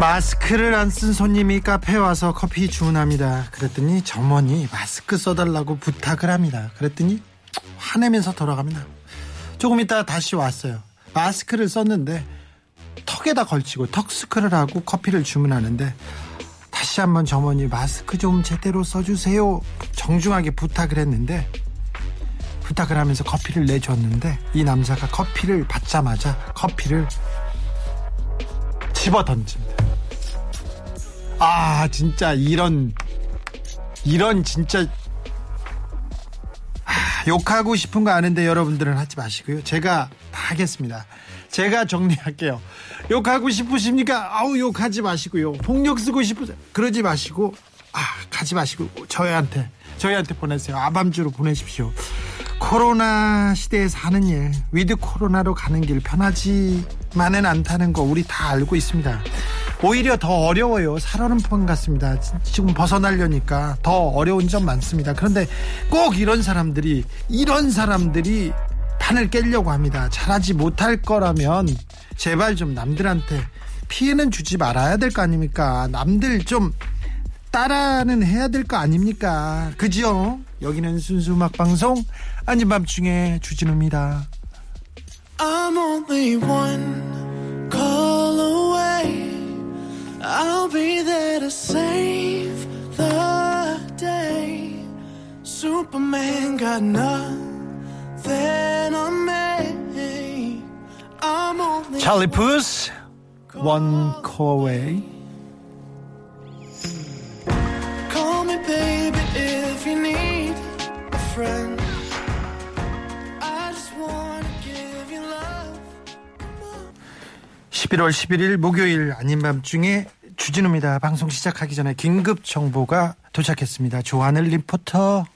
마스크를 안 쓴 손님이 카페에 와서 커피 주문합니다. 그랬더니 점원이 마스크 써달라고 부탁을 합니다. 그랬더니 화내면서 돌아갑니다. 조금 있다가 다시 왔어요. 마스크를 썼는데 턱에다 걸치고 턱스크를 하고 커피를 주문하는데 다시 한번 점원이 마스크 좀 제대로 써주세요. 정중하게 부탁을 했는데 부탁을 하면서 커피를 내줬는데 이 남자가 커피를 받자마자 커피를 집어 던집니다. 아 진짜 이런 이런 진짜 아, 욕하고 싶은 거 아는데 여러분들은 하지 마시고요. 제가 다 하겠습니다. 제가 정리할게요. 욕하고 싶으십니까? 아우 욕하지 마시고요. 폭력 쓰고 싶으세요? 그러지 마시고 아 가지 마시고 저희한테 저희한테 보내세요. 아밤주로 보내십시오. 코로나 시대에서 하는 일 with 코로나로 가는 길 편하지만은 않다는 거 우리 다 알고 있습니다. 오히려 더 어려워요. 살얼음판 같습니다. 지금 벗어나려니까 더 어려운 점 많습니다. 그런데 꼭 이런 사람들이 이런 사람들이 판을 깨려고 합니다. 잘하지 못할 거라면 제발 좀 남들한테 피해는 주지 말아야 될 거 아닙니까? 남들 좀 따라는 해야 될 거 아닙니까? 그죠? 여기는 순수 음악 방송 아닌 밤중에 주진우입니다. I'm only one call. I'll be there to save the day. Superman got nothing on me. I'm only 찰리 푸스 원 코웨이 call me baby if you need a friend. I just wanna give you love. 11월 11일 목요일 아닌 밤중에 주진우입니다. 방송 시작하기 전에 긴급 정보가 도착했습니다. 조하늘 리포터.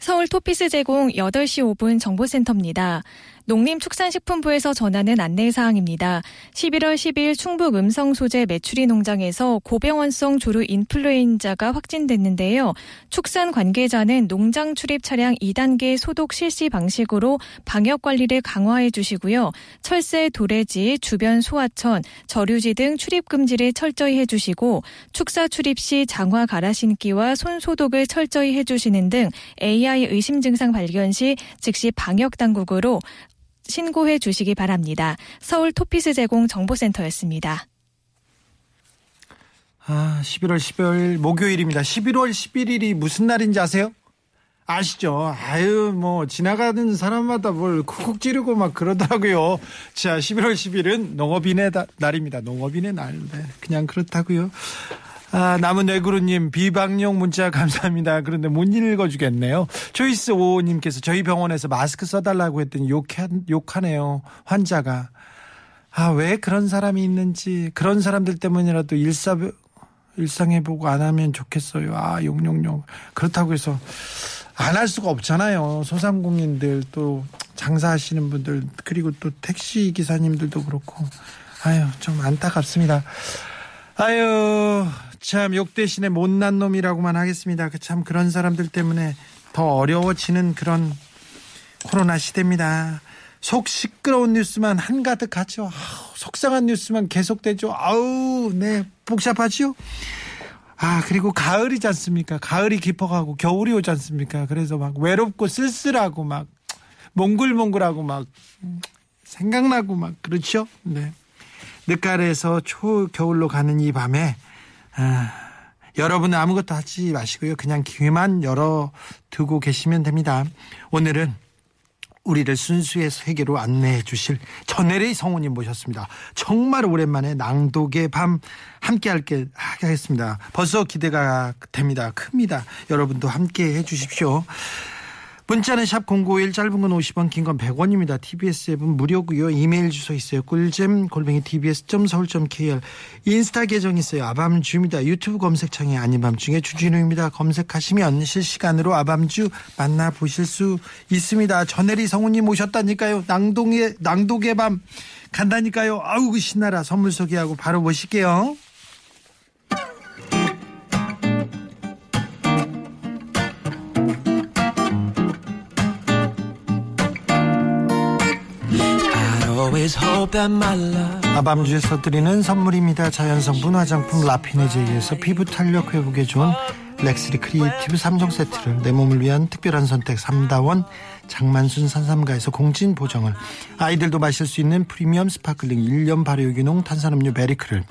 서울 토피스 제공 8시 5분 정보센터입니다. 농림축산식품부에서 전하는 안내사항입니다. 11월 10일 충북 음성 소재 메추리 농장에서 고병원성 조류 인플루엔자가 확진됐는데요. 축산 관계자는 농장 출입 차량 2단계 소독 실시 방식으로 방역 관리를 강화해 주시고요. 철새, 도래지, 주변 소하천, 저류지 등 출입 금지를 철저히 해 주시고 축사 출입 시 장화 갈아 신기와 손 소독을 철저히 해 주시는 등 AI 의심 증상 발견 시 즉시 방역 당국으로 신고해 주시기 바랍니다. 서울 토피스 제공 정보센터였습니다. 아, 11월 15일 목요일입니다. 11월 11일이 무슨 날인지 아세요? 아시죠? 아유, 뭐, 지나가는 사람마다 뭘 쿡쿡 찌르고 막 그러더라고요. 자, 11월 10일은 농업인의 다- 날입니다. 농업인의 날. 네, 그냥 그렇다고요. 아, 남은 외구루님, 비방용 문자 감사합니다. 그런데 못 읽어주겠네요. 초이스 오님께서 저희 병원에서 마스크 써달라고 했더니 욕하, 욕하네요. 환자가. 아, 왜 그런 사람이 있는지, 그런 사람들 때문이라도 일사, 일상해보고 안 하면 좋겠어요. 아, 용용용. 그렇다고 해서 안 할 수가 없잖아요. 소상공인들 또 장사하시는 분들 그리고 또 택시 기사님들도 그렇고 아유 좀 안타깝습니다. 아유 참 욕 대신에 못난 놈이라고만 하겠습니다. 그참 그런 사람들 때문에 더 어려워지는 그런 코로나 시대입니다. 속 시끄러운 뉴스만 한가득 하죠. 아우, 속상한 뉴스만 계속되죠. 아우, 네, 복잡하죠. 아, 그리고 가을이지 않습니까? 가을이 깊어가고 겨울이 오지 않습니까? 그래서 막 외롭고 쓸쓸하고 막 몽글몽글하고 막 음, 생각나고 막 그렇죠? 네. 늦가을에서 초겨울로 가는 이 밤에 아, 여러분은 아무것도 하지 마시고요. 그냥 귀만 열어 두고 계시면 됩니다. 오늘은 우리를 순수의 세계로 안내해 주실 전혜리 성우님 모셨습니다. 정말 오랜만에 낭독의 밤 함께 할게 하겠습니다. 벌써 기대가 됩니다. 큽니다. 여러분도 함께 해 주십시오. 문자는 샵0951 짧은 건 50원 긴 건 100원입니다. TBS 앱은 무료고요. 이메일 주소 있어요. 꿀잼 골뱅이 tbs.서울.kr 인스타 계정 있어요. 아밤주입니다. 유튜브 검색창에 아닌 밤중에 주진우입니다. 검색하시면 실시간으로 아밤주 만나보실 수 있습니다. 전혜리 성우님 오셨다니까요. 낭동의 낭독의 밤 간다니까요. 아우 신나라 선물 소개하고 바로 모실게요. 아밤주에서 드리는 선물입니다. 자연성분 화장품 라피네제이에서 피부 탄력 회복에 좋은 렉스리 creative 3종 세트를 내 몸을 위한 특별한 선택 3다원 장만순 산삼가에서 공진 보정을. 아이들도 마실 수 있는 프리미엄 sparkling 1년 발효 기능 탄산음료 베리크를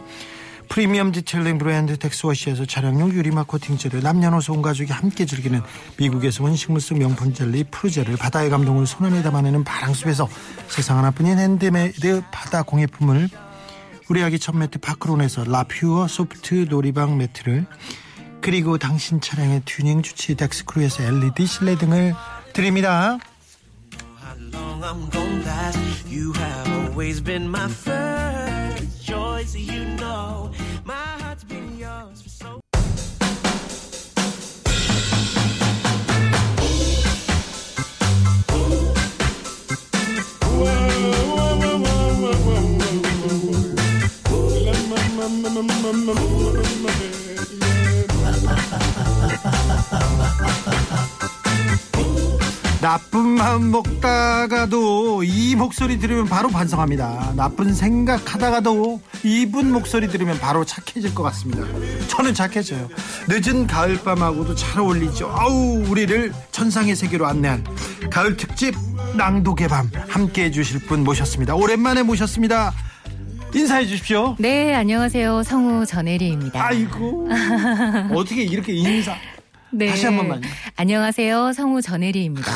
프리미엄 detailing 브랜드 텍스워시에서 차량용 유리막 코팅제를 남녀노소 온 가족이 함께 즐기는 미국에서 온 식물성 명품 젤리 프루제를 바다의 감동을 손안에 담아내는 바랑숲에서 세상 하나뿐인 핸드메이드 바다 공예품을 우리 아기 첫 매트 파크론에서 라퓨어 소프트 놀이방 매트를 그리고 당신 차량의 튜닝 주치 덱스크루에서 LED 실내등을 드립니다. joys that you know my heart's been yours for so long. 나쁜 마음 먹다가도 이 목소리 들으면 바로 반성합니다. 나쁜 생각 하다가도 이분 목소리 들으면 바로 착해질 것 같습니다. 저는 착해져요. 늦은 가을밤하고도 잘 어울리죠. 아우 우리를 천상의 세계로 안내한 가을 특집 낭독의 밤 함께 해주실 분 모셨습니다. 오랜만에 모셨습니다. 인사해 주십시오. 네, 안녕하세요. 성우 전혜리입니다. 아이고 어떻게 이렇게 인사 네. 다시 한 번만요. 안녕하세요. 성우 전혜리입니다.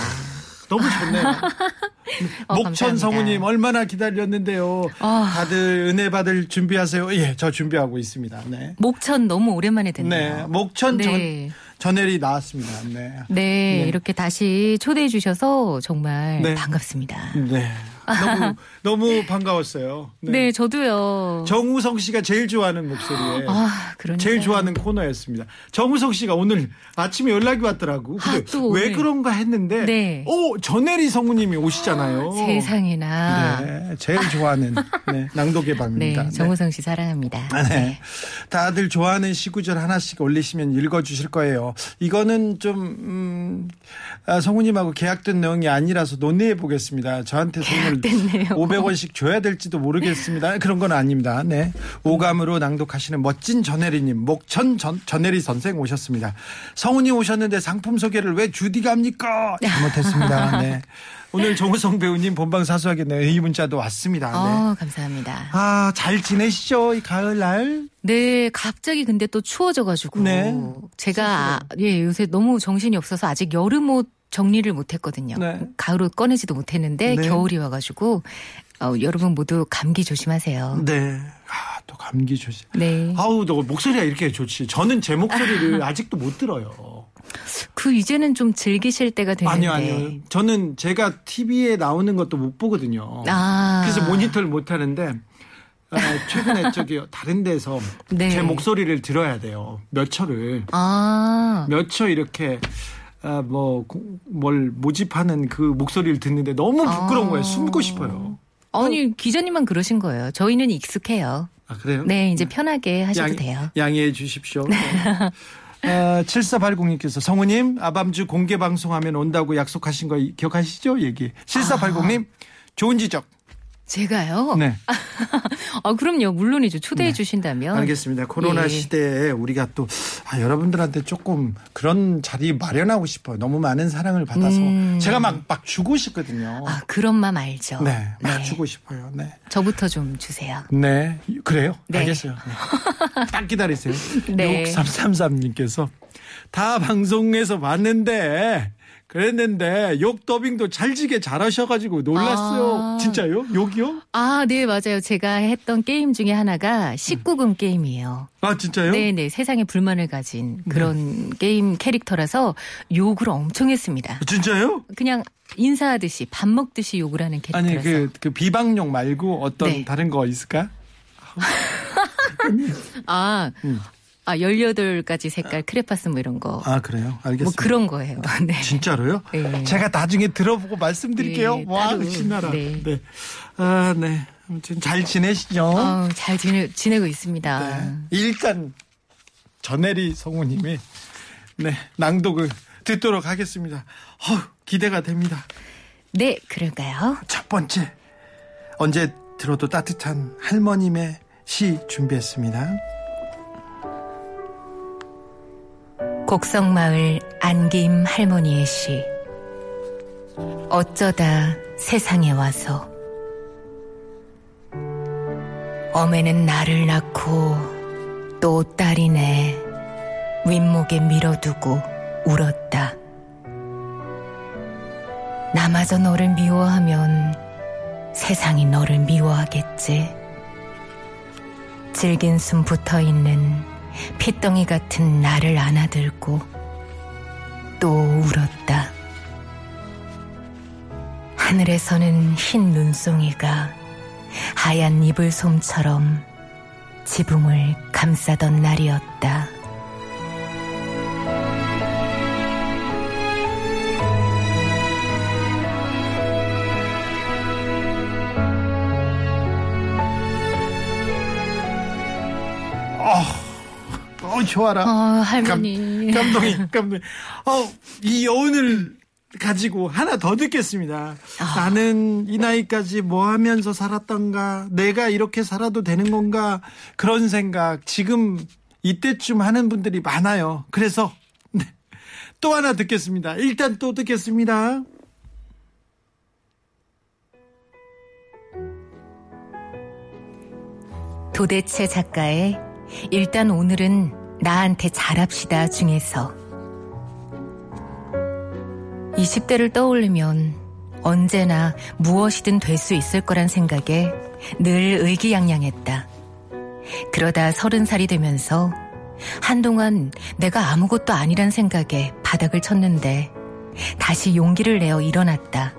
너무 좋네요. 어, 목천. 성우님 얼마나 기다렸는데요. 아. 다들 은혜 받을 준비하세요. 예, 저 준비하고 있습니다. 네. 목천 너무 오랜만에 네, 듣네요. 목천 네. 전, 전혜리 나왔습니다. 네. 네, 네. 이렇게 다시 초대해 주셔서 정말 네. 반갑습니다. 네. 너무, 너무 반가웠어요. 네, 저도요. 정우성 씨가 제일 좋아하는 목소리에. 아, 그러니까 제일 좋아하는 코너였습니다. 정우성 씨가 오늘 아침에 연락이 왔더라고. 근데 아, 또 왜 오늘. 그런가 했는데, 네. 오 전혜리 성우님이 오시잖아요. 세상에나. 네, 제일 좋아하는 네, 낭독의 네, 밤입니다. 정우성 씨 사랑합니다. 아, 네. 다들 좋아하는 시구절 하나씩 올리시면 읽어주실 거예요. 이거는 좀, 음, 아, 성우님하고 계약된 내용이 아니라서 논의해 보겠습니다. 저한테 돈을 계약됐네요. 500원씩 줘야 될지도 모르겠습니다. 그런 건 아닙니다. 네. 오감으로 낭독하시는 멋진 전혜리님, 목천 전, 전혜리 선생 오셨습니다. 성우님 오셨는데 상품 소개를 왜 주디가 합니까? 잘못했습니다. 네. 오늘 정우성 배우님 본방 사수하겠네요. 이 문자도 왔습니다. 네. 어, 감사합니다. 아, 잘 지내시죠? 이 가을날? 네, 갑자기 근데 또 추워져가지고 네. 제가 아, 예 요새 너무 정신이 없어서 아직 여름 옷 정리를 못했거든요. 네. 가을 옷 꺼내지도 못했는데 네. 겨울이 와가지고 어, 여러분 모두 감기 조심하세요. 네. 아, 또 감기 조심. 네. 아우, 너 목소리가 이렇게 좋지. 저는 제 목소리를 아직도 못 들어요. 그 이제는 좀 즐기실 때가 됐는데. 아니요, 아니요. 저는 제가 TV에 나오는 것도 못 보거든요. 아. 그래서 모니터를 못 하는데, 아, 최근에 저기 다른 데서 네. 제 목소리를 들어야 돼요. 몇 초를. 아. 몇초 이렇게, 아, 뭐, 고- 뭘 모집하는 그 목소리를 듣는데 너무 부끄러운 아. 거예요. 숨고 싶어요. 아니 기자님만 그러신 거예요. 저희는 익숙해요. 아, 그래요? 네, 이제 편하게 하셔도 돼요. 양해해 주십시오. 네. 아, 7480님께서 성우님 아밤주 공개 방송하면 온다고 약속하신 거 기억하시죠? 얘기. 7480님 좋은 지적. 제가요? 네. 아, 그럼요. 물론이죠. 초대해 주신다면. 알겠습니다. 코로나 예. 시대에 우리가 또 아, 여러분들한테 조금 그런 자리 마련하고 싶어요. 너무 많은 사랑을 받아서 음. 제가 막 막 주고 싶거든요. 아, 그런 맘 알죠. 네, 막 주고 싶어요. 네. 저부터 좀 주세요. 네, 그래요? 네. 알겠어요. 네. 딱 기다리세요. 네. 6333님께서 다 방송에서 봤는데 그랬는데 욕 더빙도 찰지게 잘하셔가지고 놀랐어요. 아. 진짜요? 욕이요? 아, 네, 맞아요. 제가 했던 게임 중에 하나가 19금 게임이에요. 아 진짜요? 네네, 세상에 불만을 가진 그런 게임 캐릭터라서 욕을 엄청 했습니다. 진짜요? 그냥 인사하듯이 밥 먹듯이 욕을 하는 아니 캐릭터라서. 그, 그 비방용 말고 어떤 네. 다른 거 있을까? 아, 음. 아, 18가지 색깔 크레파스 뭐 이런 거. 아 그래요? 알겠습니다. 뭐 그런 거예요. 네. 진짜로요? 네. 제가 나중에 들어보고 말씀드릴게요. 네, 와, 따로. 신나라. 네. 네. 아, 네. 아무튼 잘 지내시죠? 어, 잘 지내, 지내고 있습니다. 네. 일단 전혜리 성우님의 네 낭독을 듣도록 하겠습니다. 어, 기대가 됩니다. 네, 그럴까요? 첫 번째 언제 들어도 따뜻한 할머님의 시 준비했습니다. 곡성마을 안기임 할머니의 시. 어쩌다 세상에 와서. 어매는 나를 낳고 또 딸이네 윗목에 밀어두고 울었다. 나마저 너를 미워하면 세상이 너를 미워하겠지. 질긴 숨 붙어 있는 핏덩이 같은 나를 안아들고 또 울었다. 하늘에서는 흰 눈송이가 하얀 이불 솜처럼 지붕을 감싸던 날이었다. 어, 좋아라. 어, 할머니. 감, 감동이, 감동이. 어, 이 여운을 가지고 하나 더 듣겠습니다. 나는 이 나이까지 뭐 하면서 살았던가, 내가 이렇게 살아도 되는 건가, 그런 생각, 지금 이때쯤 하는 분들이 많아요. 그래서, 네. 또 하나 듣겠습니다. 일단 또 듣겠습니다. 도대체 작가의 일단 오늘은 나한테 잘합시다 중에서 20대를 떠올리면 언제나 무엇이든 될 수 있을 거란 생각에 늘 의기양양했다. 그러다 서른 살이 되면서 한동안 내가 아무것도 아니란 생각에 바닥을 쳤는데 다시 용기를 내어 일어났다.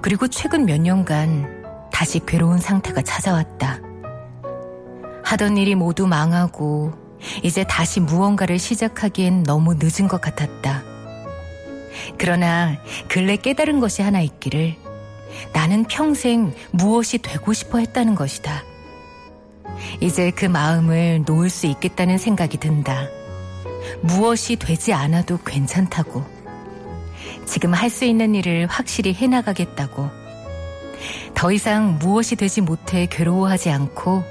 그리고 최근 몇 년간 다시 괴로운 상태가 찾아왔다. 하던 일이 모두 망하고 이제 다시 무언가를 시작하기엔 너무 늦은 것 같았다. 그러나 근래 깨달은 것이 하나 있기를 나는 평생 무엇이 되고 싶어 했다는 것이다. 이제 그 마음을 놓을 수 있겠다는 생각이 든다. 무엇이 되지 않아도 괜찮다고. 지금 할 수 있는 일을 확실히 해나가겠다고. 더 이상 무엇이 되지 못해 괴로워하지 않고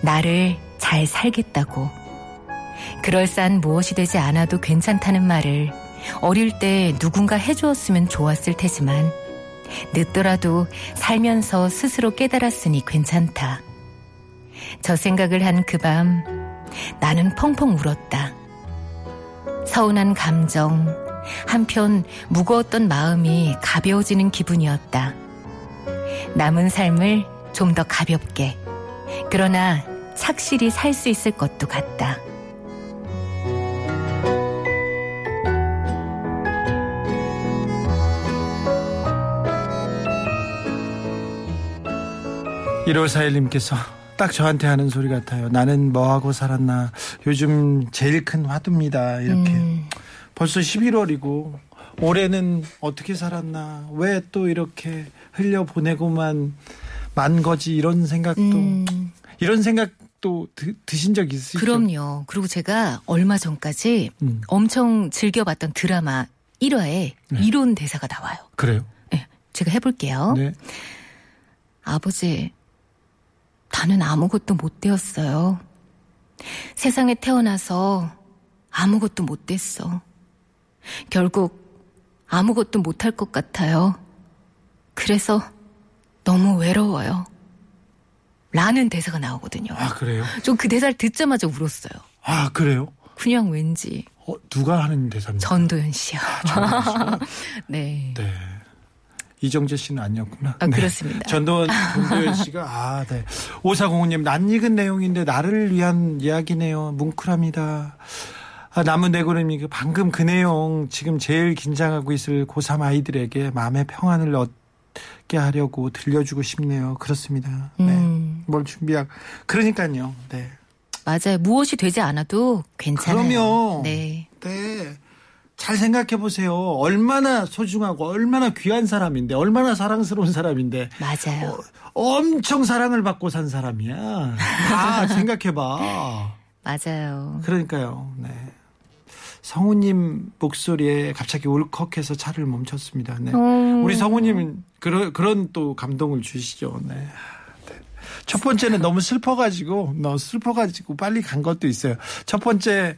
나를 잘 살겠다고. 그럴싸한 무엇이 되지 않아도 괜찮다는 말을 어릴 때 누군가 해주었으면 좋았을 테지만 늦더라도 살면서 스스로 깨달았으니 괜찮다. 저 생각을 한 그 밤 나는 펑펑 울었다. 서운한 감정, 한편 무거웠던 마음이 가벼워지는 기분이었다. 남은 삶을 좀 더 가볍게, 그러나 착실히 살 수 있을 것도 같다. 일5 4 1님께서 딱 저한테 하는 소리 같아요. 나는 뭐하고 살았나. 요즘 제일 큰 화두입니다. 이렇게. 음, 벌써 11월이고, 올해는 어떻게 살았나. 왜 또 이렇게 흘려보내고만 만 거지. 이런 생각도, 음, 이런 생각도 드, 드신 적 있으시죠? 그럼요. 그리고 제가 얼마 전까지 음. 엄청 즐겨봤던 드라마 1화에 이론 대사가 나와요. 그래요? 네, 제가 해볼게요. 네. 아버지, 나는 아무것도 못 되었어요. 세상에 태어나서 아무것도 못 됐어. 결국 아무것도 못할 것 같아요. 그래서 너무 외로워요. 라는 대사가 나오거든요. 아, 그래요? 저그 대사를 듣자마자 울었어요. 아, 그래요? 그냥 왠지 어, 누가 하는 대사입니까? 전도연 씨요. 전도연 네. 네. 이정재 씨는 아니었구나. 아, 네. 그렇습니다. 전도연, 전도연 씨가, 아, 네. 오사공호님, 낯익은 내용인데 나를 위한 이야기네요. 뭉클합니다. 아, 남은 내고름이 그 방금 그 내용 지금 제일 긴장하고 있을 고3 아이들에게 마음의 평안을 얻게 하려고 들려주고 싶네요. 그렇습니다. 네. 음. 뭘 준비하, 그러니까요. 네. 맞아요. 무엇이 되지 않아도 괜찮아요. 그럼요. 네. 네. 잘 생각해 보세요. 얼마나 소중하고 얼마나 귀한 사람인데, 얼마나 사랑스러운 사람인데, 맞아요. 어, 엄청 사랑을 받고 산 사람이야. 다 생각해 봐. 맞아요. 그러니까요. 네. 성우님 목소리에 갑자기 울컥해서 차를 멈췄습니다. 네. 어. 우리 성우님은 그런 그런 또 감동을 주시죠. 네. 네. 첫 번째는 너무 슬퍼가지고 너무 슬퍼가지고 빨리 간 것도 있어요. 첫 번째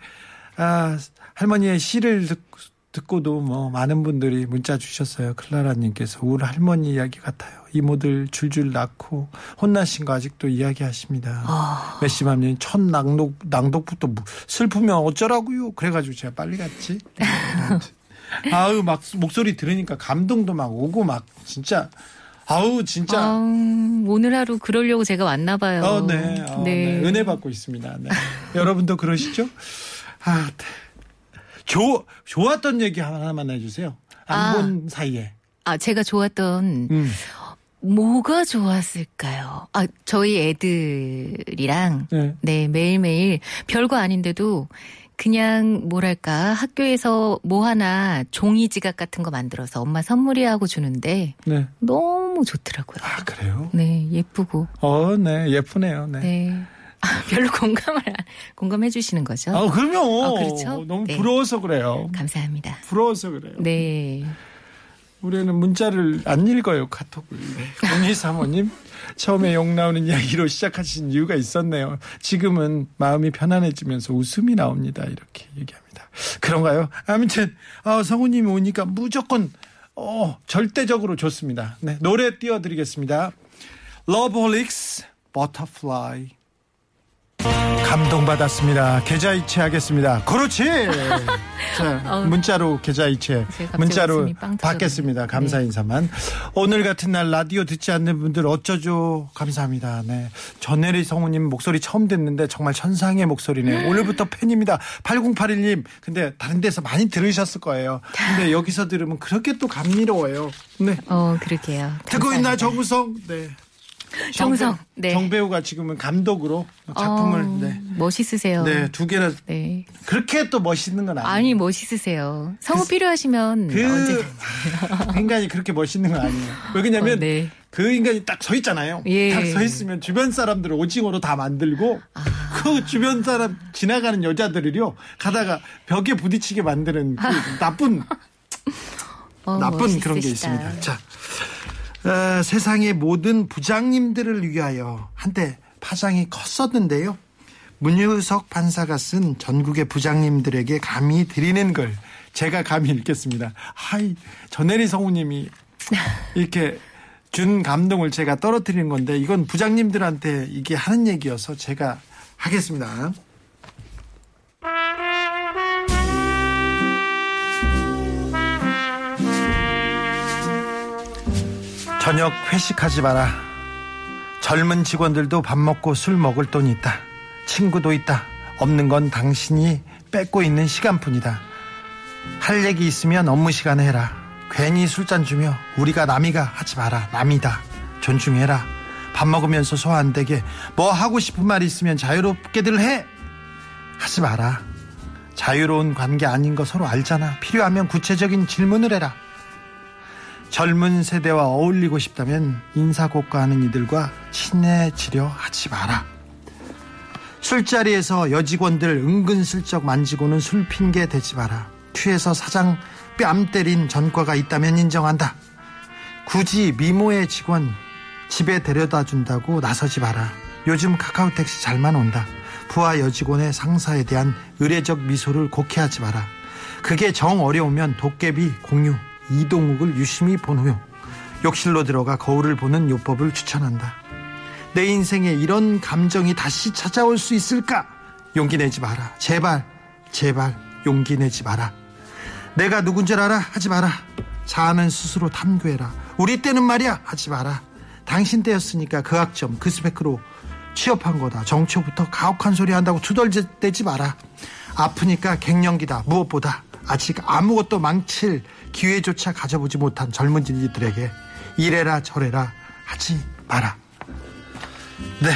아, 할머니의 시를 듣, 듣고도 뭐 많은 분들이 문자 주셨어요. 클라라님께서 우리 할머니 이야기 같아요. 이모들 줄줄 낳고 혼나신 거 아직도 이야기하십니다. 메시맘님 첫 낭독 낭독부터 뭐 슬프면 어쩌라고요? 그래가지고 제가 빨리 갔지. 아우 막 목소리 들으니까 감동도 막 오고 막 진짜 아우 진짜 아, 오늘 하루 그러려고 제가 왔나 봐요. 어, 네. 어, 네. 은혜 받고 있습니다. 네. 여러분도 그러시죠? 아, 네. 조, 좋았던 얘기 하나만 해주세요. 안 아. 본 사이에. 아, 제가 좋았던 음. 뭐가 좋았을까요? 아, 저희 애들이랑 네. 네, 매일매일 별거 아닌데도 그냥 뭐랄까 학교에서 뭐 하나 종이 지갑 같은 거 만들어서 엄마 선물이 하고 주는데 네. 너무 좋더라고요. 아, 그래요? 네, 예쁘고. 어, 네. 예쁘네요. 네. 네. 아, 별로 공감을 안- 공감해 주시는 거죠? 아, 그럼요. 아, 그렇죠? 너무 네. 부러워서 그래요. 감사합니다. 부러워서 그래요. 네. 우리는 문자를 안 읽어요, 카톡을. 네. 공희 사모님, 처음에 욕 나오는 이야기로 시작하신 이유가 있었네요. 지금은 마음이 편안해지면서 웃음이 나옵니다. 이렇게 얘기합니다. 그런가요? 아무튼, 아, 성우님이 오니까 무조건, 어, 절대적으로 좋습니다. 네, 노래 띄워드리겠습니다. 러브홀릭스, 버터플라이. 감동받았습니다. 계좌 이체 하겠습니다. 그렇지! 자, 어우. 문자로 계좌 이체. 제가 갑자기 문자로. 받겠습니다. 감사 네. 인사만. 오늘 같은 날 라디오 듣지 않는 분들 어쩌죠? 감사합니다. 네. 전혜리 성우님 목소리 처음 듣는데 정말 천상의 목소리네요. 오늘부터 팬입니다. 8081님. 근데 다른 데서 많이 들으셨을 거예요. 근데 여기서 들으면 그렇게 또 감미로워요. 네. 어, 그러게요. 듣고 있나 감사합니다. 정우성? 네. 정우성, 정배우- 네. 정배우가 지금은 감독으로 작품을 어, 네. 멋있으세요. 네, 두 개나 네. 그렇게 또 멋있는 건 아니에요. 아니 멋있으세요. 성우 필요하시면 그 언제 인간이 그렇게 멋있는 건 아니에요. 왜냐면 어, 네. 그 인간이 딱 서 있잖아요. 예. 딱서 있으면 주변 사람들을 오징어로 다 만들고 아. 그 주변 사람 지나가는 여자들을요 가다가 벽에 부딪히게 만드는 그 나쁜 어, 나쁜 그런 게 멋있으시다. 있습니다. 자, 어, 세상의 모든 부장님들을 위하여 한때 파장이 컸었는데요. 문유석 판사가 쓴 전국의 부장님들에게 감히 드리는 걸 제가 감히 읽겠습니다. 하이 전혜리 성우님이 이렇게 준 감동을 제가 떨어뜨리는 건데 이건 부장님들한테 이게 하는 얘기여서 제가 하겠습니다. 저녁 회식하지 마라. 젊은 직원들도 밥 먹고 술 먹을 돈이 있다. 친구도 있다. 없는 건 당신이 뺏고 있는 시간뿐이다. 할 얘기 있으면 업무 시간에 해라. 괜히 술잔 주며 우리가 남이가 하지 마라. 남이다. 존중해라. 밥 먹으면서 소화 안 되게 뭐 하고 싶은 말 있으면 자유롭게들 해. 하지 마라. 자유로운 관계 아닌 거 서로 알잖아. 필요하면 구체적인 질문을 해라. 젊은 세대와 어울리고 싶다면 인사고과하는 이들과 친해지려 하지 마라. 술자리에서 여직원들 은근슬쩍 만지고는 술 핑계 대지 마라. 취해서 사장 뺨 때린 전과가 있다면 인정한다. 굳이 미모의 직원 집에 데려다 준다고 나서지 마라. 요즘 카카오 택시 잘만 온다. 부하 여직원의 상사에 대한 의례적 미소를 곡해하지 마라. 그게 정 어려우면 도깨비 공유 이동욱을 유심히 본 후 욕실로 들어가 거울을 보는 요법을 추천한다. 내 인생에 이런 감정이 다시 찾아올 수 있을까? 용기 내지 마라. 제발, 제발 용기 내지 마라. 내가 누군 줄 알아? 하지 마라. 자아는 스스로 탐구해라. 우리 때는 말이야. 하지 마라. 당신 때였으니까 그 학점, 그 스펙으로 취업한 거다. 정초부터 가혹한 소리 한다고 투덜대지 마라. 아프니까 갱년기다. 무엇보다 아직 아무것도 망칠 기회조차 가져보지 못한 젊은이들에게 이래라 저래라 하지 마라. 네.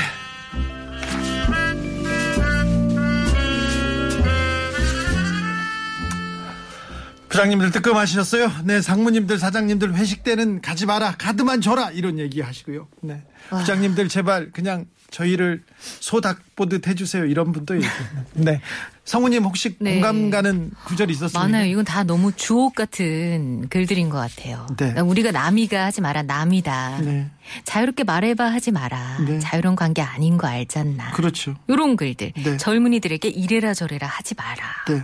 부장님들 뜨끔하셨어요? 네, 상무님들, 사장님들 회식 때는 가지 마라. 카드만 줘라. 이런 얘기 하시고요. 네. 부장님들 제발 그냥 저희를 소닭 보듯 해주세요. 이런 분도 있고. 네. 성우님 혹시 네. 공감 가는 구절이 있었습니까? 많아요. 이건 다 너무 주옥 같은 글들인 것 같아요. 네. 그러니까 우리가 남이가 하지 마라, 남이다. 네. 자유롭게 말해봐 하지 마라. 네. 자유로운 관계 아닌 거 알잖나. 그렇죠. 요런 글들. 네. 젊은이들에게 이래라 저래라 하지 마라. 네.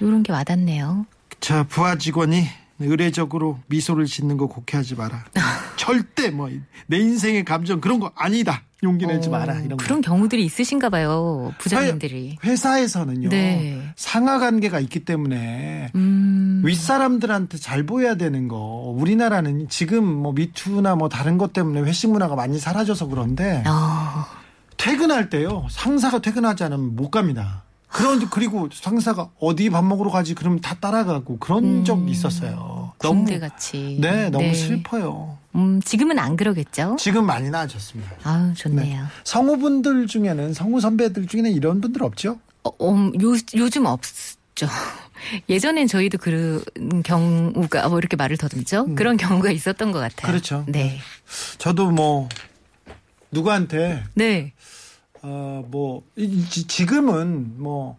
요런 게 와닿네요. 자, 부하 직원이 의례적으로 미소를 짓는 거 곡해하지 마라. 절대 뭐 내 인생의 감정 그런 거 아니다. 용기 내지 마라. 이런 거. 어, 그런 경우들이 있으신가 봐요. 부장님들이. 회, 회사에서는요. 네. 상하 관계가 있기 때문에 음. 윗사람들한테 잘 보여야 되는 거. 우리나라는 지금 뭐 미투나 뭐 다른 것 때문에 회식 문화가 많이 사라져서 그런데 어, 퇴근할 때요. 상사가 퇴근하지 않으면 못 갑니다. 그런데 그리고 상사가 어디 밥 먹으러 가지 그러면 다 따라가고 그런 적이 있었어요. 너무 음. 군대 같이. 네, 너무 슬퍼요. 음, 지금은 안 그러겠죠? 지금 많이 나아졌습니다. 아유, 좋네요. 성우분들 중에는 성우 선배들 중에는 이런 분들 없죠? 어, 음, 요, 요즘 없죠. 예전엔 저희도 그런 경우가, 뭐 이렇게 말을 더듬죠? 그런 경우가 있었던 것 같아요. 음. 그렇죠. 네. 저도 뭐 누구한테 네. 어뭐 지금은 뭐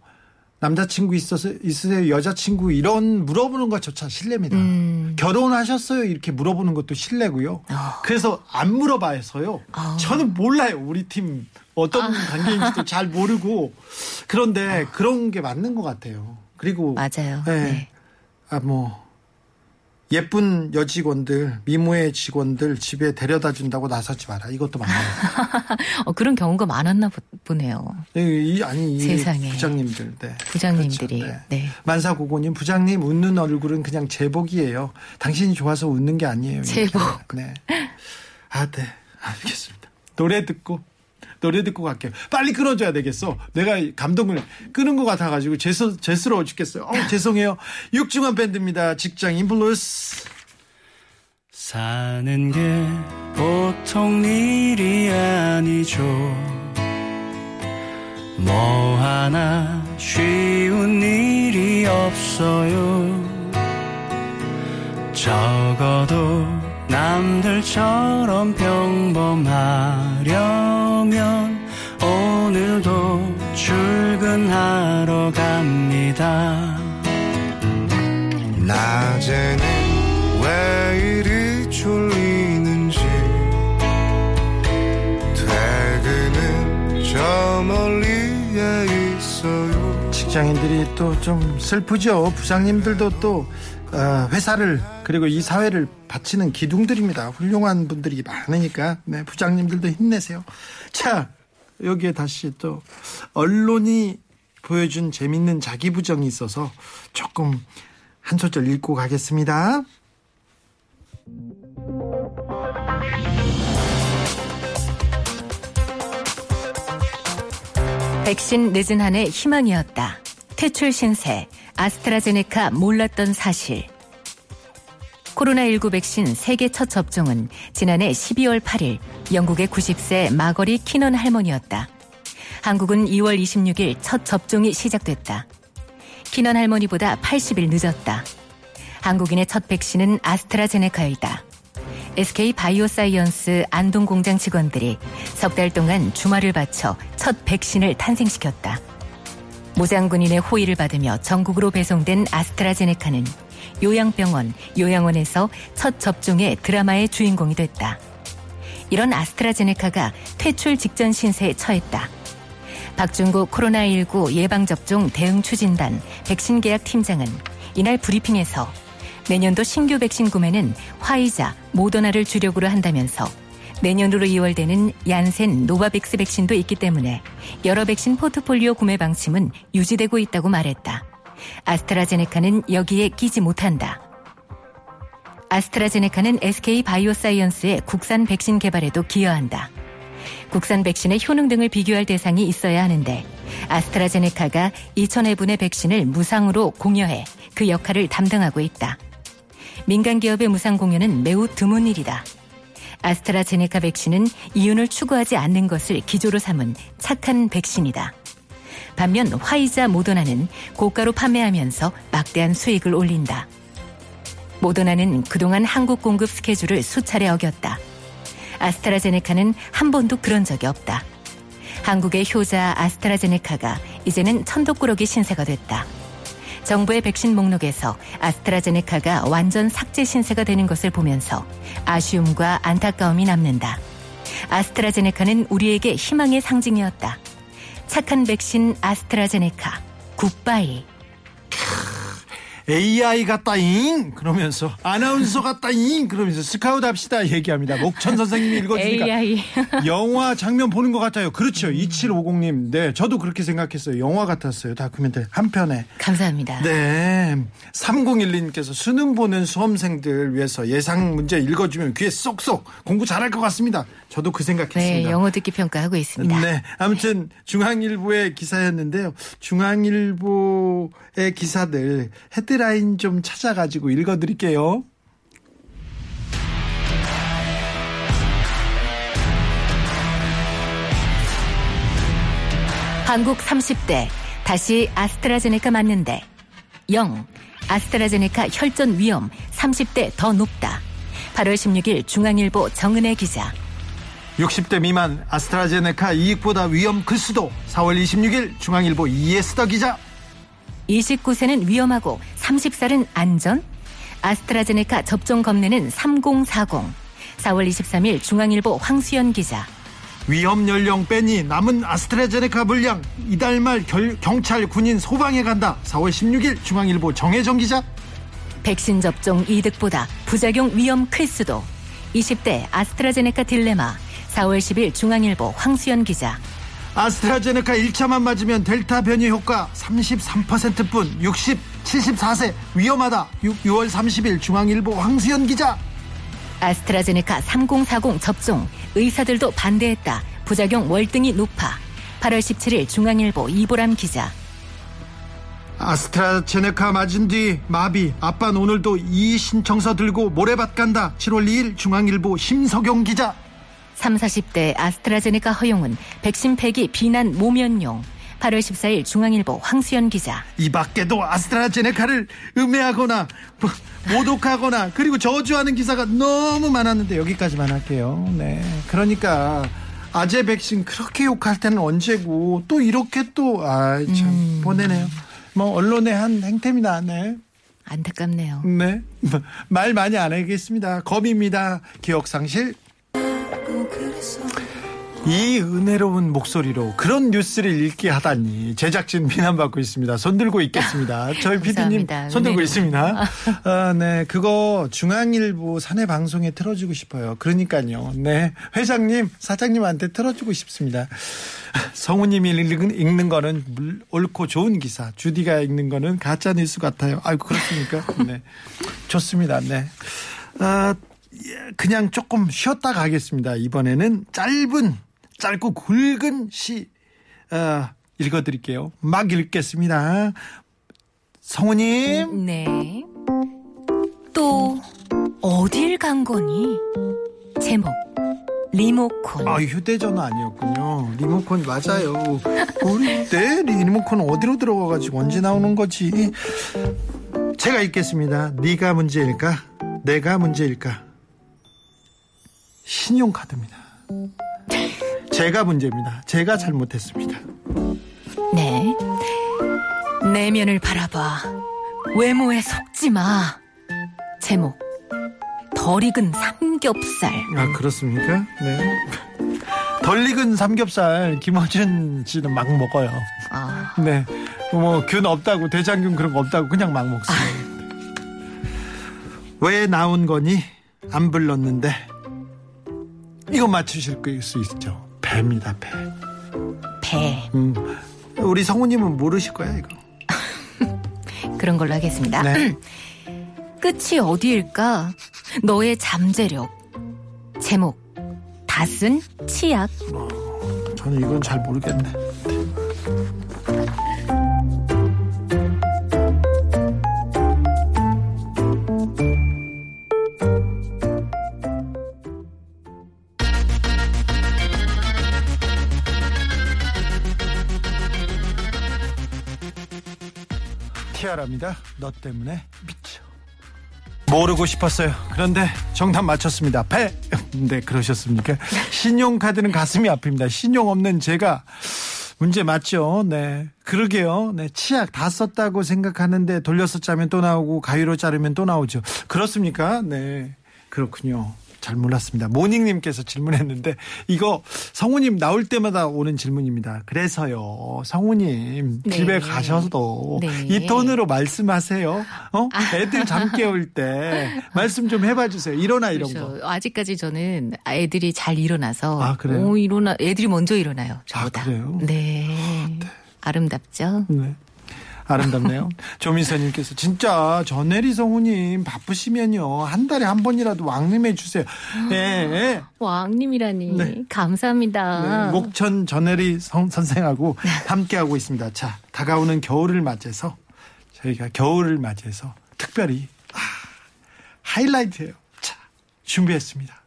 남자친구 있어서 있으세요 여자친구 이런 물어보는 것조차 실례입니다. 음. 결혼하셨어요 이렇게 물어보는 것도 실례고요. 아. 그래서 안 물어봐서요. 저는 몰라요 우리 팀 어떤 아. 관계인지도 잘 모르고 그런데 그런 게 맞는 것 같아요. 그리고 맞아요. 네. 네. 아, 뭐, 예쁜 여직원들, 미모의 직원들 집에 데려다 준다고 나서지 마라. 이것도 맞아요. 어, 그런 경우가 많았나 보- 보네요. 이, 이- 아니, 이 세상에. 부장님들. 네. 부장님들이. 그렇죠. 네. 만사고고님, 부장님 웃는 얼굴은 그냥 제복이에요. 당신이 좋아서 웃는 게 아니에요. 이렇게. 제복. 네. 아, 네. 알겠습니다. 노래 듣고. 노래 듣고 갈게요. 빨리 끊어줘야 되겠어. 내가 감동을 끄는 것 같아가지고 죄스, 죄스러워 죽겠어요. 어, 죄송해요. 육중한 밴드입니다. 직장인 블루스. 사는 게 보통 일이 아니죠. 뭐 하나 쉬운 일이 없어요. 적어도 남들처럼 평범하려 면 오늘도 출근하러 갑니다. 낮에는 왜 이리 졸리는지 퇴근은 저 멀리에 있어요 직장인들이 또 좀 슬프죠. 부장님들도 또 어, 회사를 그리고 이 사회를 바치는 기둥들입니다. 훌륭한 분들이 많으니까 네, 부장님들도 힘내세요. 자 여기에 다시 또 언론이 보여준 재밌는 자기 부정이 있어서 조금 한 소절 읽고 가겠습니다. 백신 늦은 한해 희망이었다. 퇴출 신세, 아스트라제네카 몰랐던 사실. 코로나19 백신 세계 첫 접종은 지난해 12월 8일 영국의 90세 마거릿 키넌 할머니였다. 한국은 2월 26일 첫 접종이 시작됐다. 키넌 할머니보다 80일 늦었다. 한국인의 첫 백신은 아스트라제네카이다. SK 바이오사이언스 안동 공장 직원들이 석 달 동안 주말을 바쳐 첫 백신을 탄생시켰다. 무장군인의 호위를 받으며 전국으로 배송된 아스트라제네카는 요양병원, 요양원에서 첫 접종의 드라마의 주인공이 됐다. 이런 아스트라제네카가 퇴출 직전 신세에 처했다. 박준구 코로나19 예방접종 대응 추진단 백신 계약 팀장은 이날 브리핑에서 내년도 신규 백신 구매는 화이자, 모더나를 주력으로 한다면서 내년으로 이월되는 얀센, 노바백스 백신도 있기 때문에 여러 백신 포트폴리오 구매 방침은 유지되고 있다고 말했다. 아스트라제네카는 여기에 끼지 못한다. 아스트라제네카는 SK 바이오사이언스의 국산 백신 개발에도 기여한다. 국산 백신의 효능 등을 비교할 대상이 있어야 하는데 아스트라제네카가 2,000회분의 백신을 무상으로 공여해 그 역할을 담당하고 있다. 민간 기업의 무상 공여는 매우 드문 일이다. 아스트라제네카 백신은 이윤을 추구하지 않는 것을 기조로 삼은 착한 백신이다. 반면 화이자 모더나는 고가로 판매하면서 막대한 수익을 올린다. 모더나는 그동안 한국 공급 스케줄을 수차례 어겼다. 아스트라제네카는 한 번도 그런 적이 없다. 한국의 효자 아스트라제네카가 이제는 천독꾸러기 신세가 됐다. 정부의 백신 목록에서 아스트라제네카가 완전 삭제 신세가 되는 것을 보면서 아쉬움과 안타까움이 남는다. 아스트라제네카는 우리에게 희망의 상징이었다. 착한 백신 아스트라제네카 굿바이 AI 같다잉 그러면서 아나운서 같다잉 그러면서 스카우트 합시다 얘기합니다. 목천 선생님이 읽어주니까 AI 영화 장면 보는 것 같아요. 그렇죠. 2750님. 네, 저도 그렇게 생각했어요. 영화 같았어요. 다큐멘터리 한 편에. 감사합니다. 네. 3012님께서 수능 보는 수험생들 위해서 예상 문제 읽어주면 귀에 쏙쏙 공부 잘할 것 같습니다. 저도 그 네, 생각했습니다. 영어 듣기 평가하고 있습니다. 네. 아무튼 중앙일보의 기사였는데요. 중앙일보의 기사들 헤드라인 좀 찾아가지고 읽어드릴게요. 한국 30대 다시 아스트라제네카 맞는데 0. 아스트라제네카 혈전 위험 30대 더 높다. 8월 16일 중앙일보 정은혜 기자. 60대 미만 아스트라제네카 이익보다 위험 클 수도 4월 26일 중앙일보 이에스더 기자 29세는 위험하고 30살은 안전? 아스트라제네카 접종 검내는 3040. 4월 23일 중앙일보 황수연 기자. 위험 연령 빼니 남은 아스트라제네카 물량 이달 말 결- 경찰 군인 소방에 간다 4월 16일 중앙일보 정혜정 기자 백신 접종 이득보다 부작용 위험 클 수도. 20대 아스트라제네카 딜레마. 4월 10일 중앙일보 황수연 기자. 아스트라제네카 1차만 맞으면 델타 변이 효과 33%뿐 60, 74세 위험하다 6, 6월 30일 중앙일보 황수연 기자 아스트라제네카 3040 접종 의사들도 반대했다. 부작용 월등히 높아. 8월 17일 중앙일보 이보람 기자. 아스트라제네카 맞은 뒤 마비 아빠는 오늘도 이의 신청서 들고 모래밭 간다 7월 2일 중앙일보 심석용 기자 3, 40대 아스트라제네카 허용은 백신 폐기 비난 모면용. 8월 14일 중앙일보 황수연 기자. 이 밖에도 아스트라제네카를 음해하거나 뭐, 모독하거나 그리고 저주하는 기사가 너무 많았는데 여기까지만 할게요. 네. 그러니까 아재 백신 그렇게 욕할 때는 언제고 또 이렇게 또 아이 참 보내네요. 뭐 언론의 한 행태입니다. 네. 안타깝네요. 네. 말 많이 안 하겠습니다. 검입니다. 기억 상실. 이 은혜로운 목소리로 그런 뉴스를 읽게 하다니 제작진 비난받고 있습니다. 손 들고 있겠습니다. 저희 PD님 감사합니다. 손 들고 은혜로운. 있습니다. 아, 네. 그거 중앙일보 사내 방송에 틀어주고 싶어요. 그러니까요. 네. 회장님, 사장님한테 틀어주고 싶습니다. 성우님이 읽는, 읽는 거는 물- 옳고 좋은 기사, 주디가 읽는 거는 가짜 뉴스 같아요. 아이고, 그렇습니까? 네. 좋습니다. 네. 아, 예, 그냥 조금 쉬었다 가겠습니다. 이번에는 짧은, 짧고 굵은 시, 어, 읽어드릴게요. 막 읽겠습니다. 성우님, 네. 또 어딜 간 거니? 제목 리모콘. 아, 휴대전화 아니었군요. 리모컨 맞아요. 우리 내 리모컨 어디로 들어가가지고 언제 나오는 거지? 제가 읽겠습니다. 네가 문제일까? 내가 문제일까? 신용카드입니다. 제가 문제입니다. 제가 잘못했습니다. 네. 내면을 바라봐. 외모에 속지 마. 제목 덜 익은 삼겹살. 아 그렇습니까? 네. 덜 익은 삼겹살 김어준 씨는 막 먹어요. 아, 네. 뭐 균 없다고 대장균 그런 거 없다고 그냥 막 먹습니다. 왜 나온 거니? 안 불렀는데. 이거 맞추실 수 있죠. 배입니다, 배. 배. 음. 우리 성우님은 모르실 거야, 이거. 그런 걸로 하겠습니다. 네. 끝이 어디일까? 너의 잠재력. 제목. 다쓴 치약. 저는 이건 잘 모르겠네. 티아라입니다. 너 때문에 미쳐. 모르고 싶었어요. 그런데 정답 맞췄습니다. 배. 네, 그러셨습니까? 신용카드는 가슴이 아픕니다. 신용 없는 제가 문제 맞죠? 네. 그러게요. 네. 치약 다 썼다고 생각하는데 돌려서 짜면 또 나오고 가위로 자르면 또 나오죠. 그렇습니까? 네. 그렇군요. 잘 몰랐습니다. 모닝님께서 질문했는데 이거 성우님 나올 때마다 오는 질문입니다. 그래서요, 성우님 네. 집에 가셔도 네. 이 톤으로 말씀하세요. 어? 애들 잠 깨울 때 말씀 좀 해봐 주세요. 일어나 이런 거. 그렇죠. 아직까지 저는 애들이 잘 일어나서. 아, 그래요? 오, 일어나, 애들이 먼저 일어나요. 저보다. 아, 그래요? 네. 아름답죠? 네. 아름답네요. 조민서님께서 진짜 전혜리 성우님 바쁘시면요 한 달에 한 번이라도 왕림해 주세요. 예, 예. 왕님이라니. 네. 감사합니다. 네, 목천 전혜리 성, 선생하고 함께 하고 있습니다. 자, 다가오는 겨울을 맞이해서 저희가 겨울을 맞이해서 특별히 아, 하이라이트예요. 자, 준비했습니다.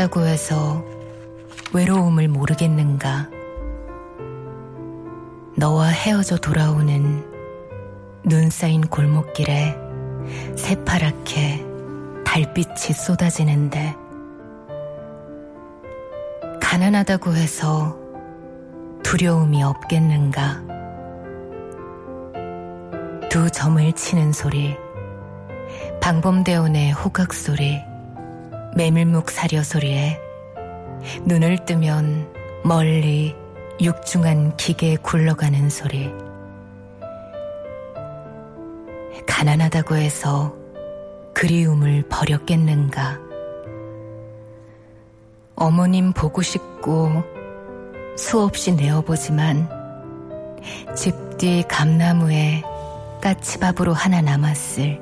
가난하다고 해서 외로움을 모르겠는가? 너와 헤어져 돌아오는 눈 쌓인 골목길에 새파랗게 달빛이 쏟아지는데 가난하다고 해서 두려움이 없겠는가? 두 점을 치는 소리, 방범대원의 호각 소리, 메밀묵 사려 소리에 눈을 뜨면 멀리 육중한 기계 굴러가는 소리. 가난하다고 해서 그리움을 버렸겠는가. 어머님 보고 싶고 수없이 내어보지만 집 뒤 감나무에 까치밥으로 하나 남았을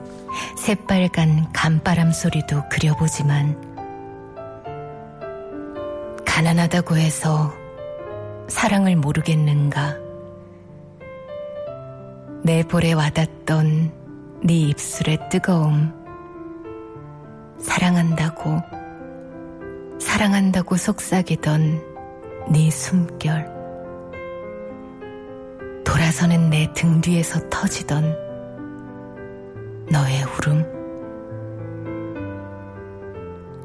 새빨간 감바람 소리도 그려보지만 가난하다고 해서 사랑을 모르겠는가? 내 볼에 와닿던 네 입술의 뜨거움 사랑한다고 사랑한다고 속삭이던 네 숨결 돌아서는 내 등 뒤에서 터지던 너의 울음.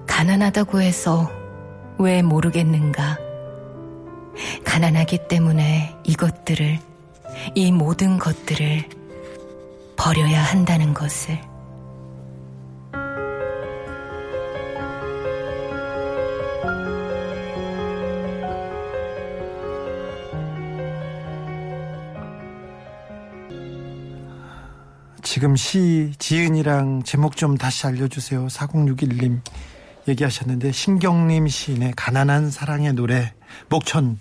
가난하다고 해서 왜 모르겠는가? 가난하기 때문에 이것들을, 이 모든 것들을 버려야 한다는 것을. 지금 시 지은이랑 제목 좀 다시 알려주세요. 4061님 얘기하셨는데 신경림 시인의 가난한 사랑의 노래 목천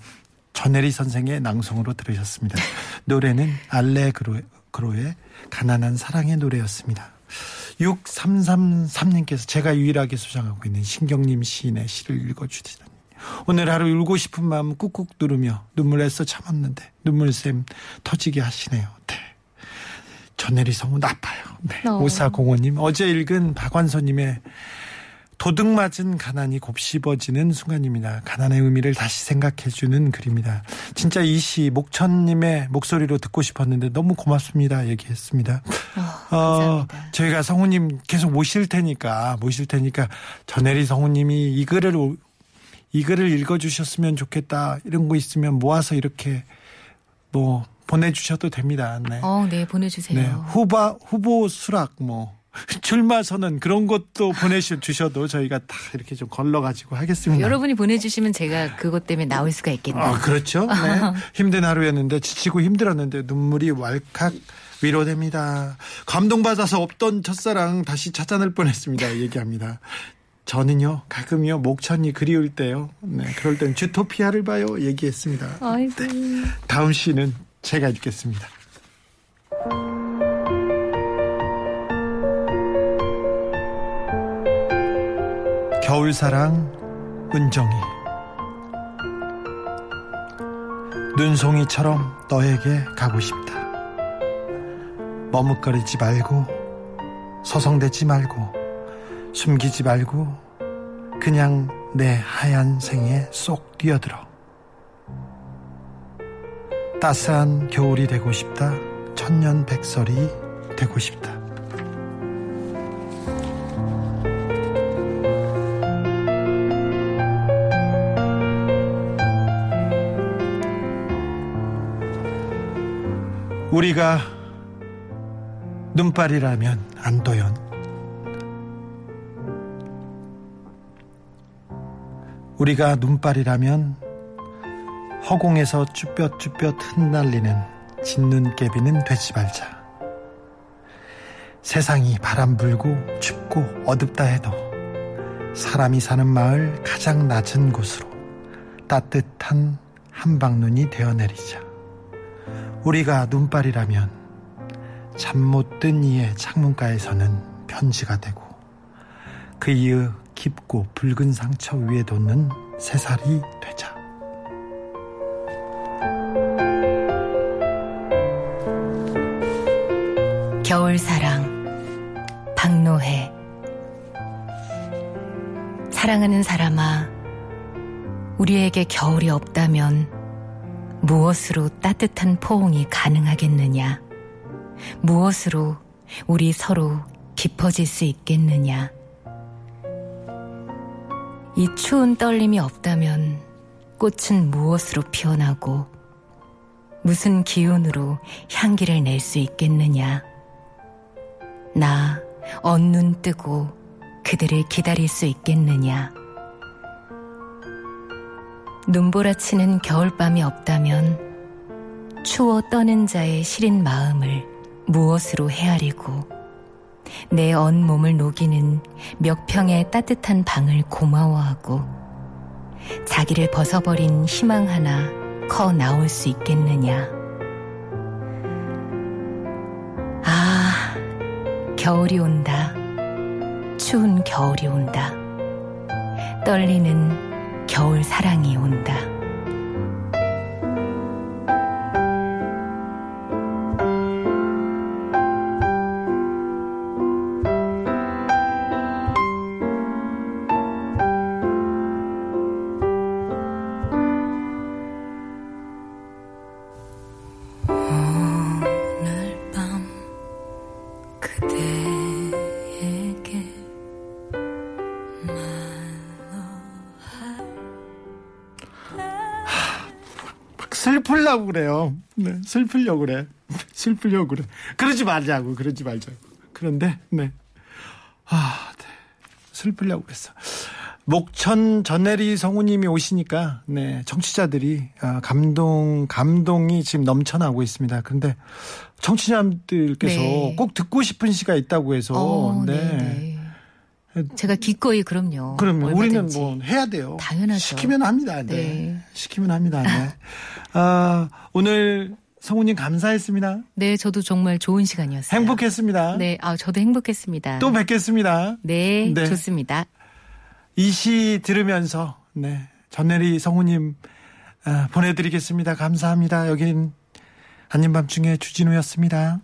전혜리 선생의 낭송으로 들으셨습니다. 노래는 알레그로의 가난한 사랑의 노래였습니다. 6333님께서 제가 유일하게 소장하고 있는 신경림 시인의 시를 읽어주시다니 오늘 하루 울고 싶은 마음 꾹꾹 누르며 눈물 애써 참았는데 눈물샘 터지게 하시네요. 네. 전혜리 성우 나빠요. 네. 어. 오사공원님 어제 읽은 박완서님의 도둑 맞은 가난이 곱씹어지는 순간입니다. 가난의 의미를 다시 생각해주는 글입니다. 진짜 이 시 목천님의 목소리로 듣고 싶었는데 너무 고맙습니다. 얘기했습니다. 어, 감사합니다. 저희가 성우님 계속 모실 테니까 모실 테니까 전혜리 성우님이 이 글을 오- 이 글을 읽어주셨으면 좋겠다 이런 거 있으면 모아서 이렇게 뭐 보내주셔도 됩니다. 네. 어, 네, 보내주세요. 네, 후바 후보 수락 뭐 출마 선언 그런 것도 보내주셔도 저희가 다 이렇게 좀 걸러가지고 하겠습니다. 여러분이 보내주시면 제가 그것 때문에 나올 수가 있겠네요. 아, 그렇죠. 네. 힘든 하루였는데 지치고 힘들었는데 눈물이 왈칵 위로됩니다. 감동받아서 없던 첫사랑 다시 찾아낼 뻔했습니다. 얘기합니다. 저는요 가끔요 목천이 그리울 때요. 네, 그럴 땐 주토피아를 봐요. 얘기했습니다. 아이고. 다음 시는 제가 읽겠습니다. 겨울사랑 은정이 눈송이처럼 너에게 가고 싶다. 머뭇거리지 말고 서성대지 말고 숨기지 말고 그냥 내 하얀 생에 쏙 뛰어들어. 따스한 겨울이 되고 싶다. 천년 백설이 되고 싶다. 우리가 눈발이라면 안도연 우리가 눈발이라면 허공에서 쭈뼛쭈뼛 흩날리는 진눈깨비는 되지 말자 세상이 바람 불고 춥고 어둡다 해도 사람이 사는 마을 가장 낮은 곳으로 따뜻한 한방눈이 되어 내리자 우리가 눈발이라면 잠 못 든 이의 창문가에서는 편지가 되고 그 이의 깊고 붉은 상처 위에 돋는 새살이 되자. 겨울 사랑 박노해. 사랑하는 사람아 우리에게 겨울이 없다면 무엇으로 따뜻한 포옹이 가능하겠느냐? 무엇으로 우리 서로 깊어질 수 있겠느냐? 이 추운 떨림이 없다면 꽃은 무엇으로 피어나고 무슨 기운으로 향기를 낼 수 있겠느냐 나 언눈 뜨고 그들을 기다릴 수 있겠느냐. 눈보라치는 겨울밤이 없다면 추워 떠는 자의 시린 마음을 무엇으로 헤아리고 내 온몸을 녹이는 몇 평의 따뜻한 방을 고마워하고 자기를 벗어버린 희망 하나 커 나올 수 있겠느냐. 겨울이 온다. 추운 겨울이 온다. 떨리는 겨울 사랑이 온다. 슬프려고 그래요. 네, 슬프려고 그래. 슬프려고 그래. 그러지 말자고, 그러지 말자고. 그런데, 네. 아, 네. 슬프려고 그랬어. 목천 전내리 성우님이 오시니까, 네, 청취자들이, 아, 감동, 감동이 지금 넘쳐나고 있습니다. 그런데 청취자들께서 네. 꼭 듣고 싶은 시가 있다고 해서, 어, 네. 네네. 제가 기꺼이 그럼요. 그러면 우리는 얼마든지. 뭐 해야 돼요. 당연하죠. 시키면 합니다. 네. 네. 시키면 합니다. 네. 아, 오늘 성우님 감사했습니다. 네, 저도 정말 좋은 시간이었어요. 행복했습니다. 네, 아, 저도 행복했습니다. 또 뵙겠습니다. 네, 네. 좋습니다. 이 시 들으면서 네 전내리 성우님 아, 보내드리겠습니다. 감사합니다. 여긴 아닌 밤중에 주진우였습니다.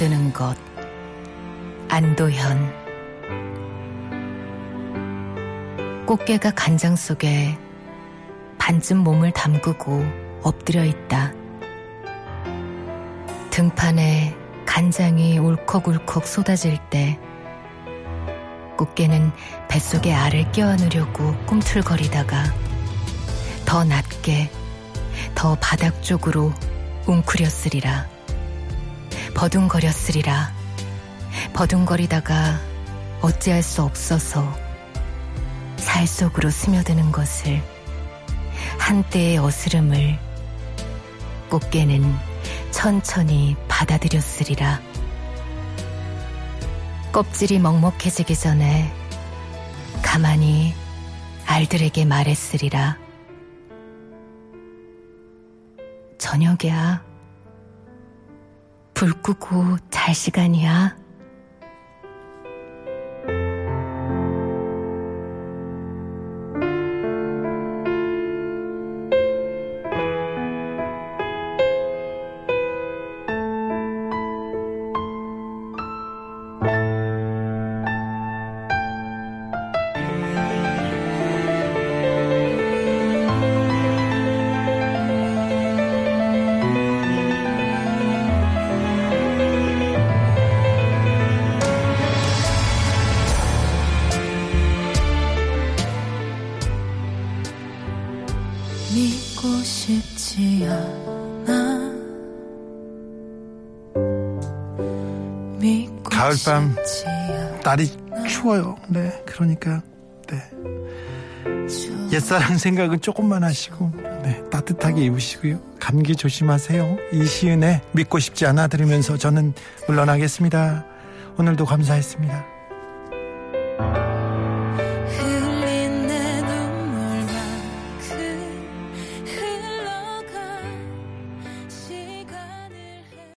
잠드는 것 안도현 꽃게가 간장 속에 반쯤 몸을 담그고 엎드려 있다. 등판에 간장이 울컥울컥 쏟아질 때 꽃게는 뱃속에 알을 껴안으려고 꿈틀거리다가 더 낮게 더 바닥 쪽으로 웅크렸으리라. 버둥거렸으리라. 버둥거리다가 어찌할 수 없어서 살 속으로 스며드는 것을 한때의 어스름을 꽃게는 천천히 받아들였으리라. 껍질이 먹먹해지기 전에 가만히 알들에게 말했으리라. 저녁이야. 불 끄고 잘 시간이야. 밤. 날이 추워요. 네, 그러니까 네. 옛사랑 생각은 조금만 하시고 네, 따뜻하게 입으시고요. 감기 조심하세요. 이시은의 믿고 싶지 않아 들으면서 저는 물러나겠습니다. 오늘도 감사했습니다.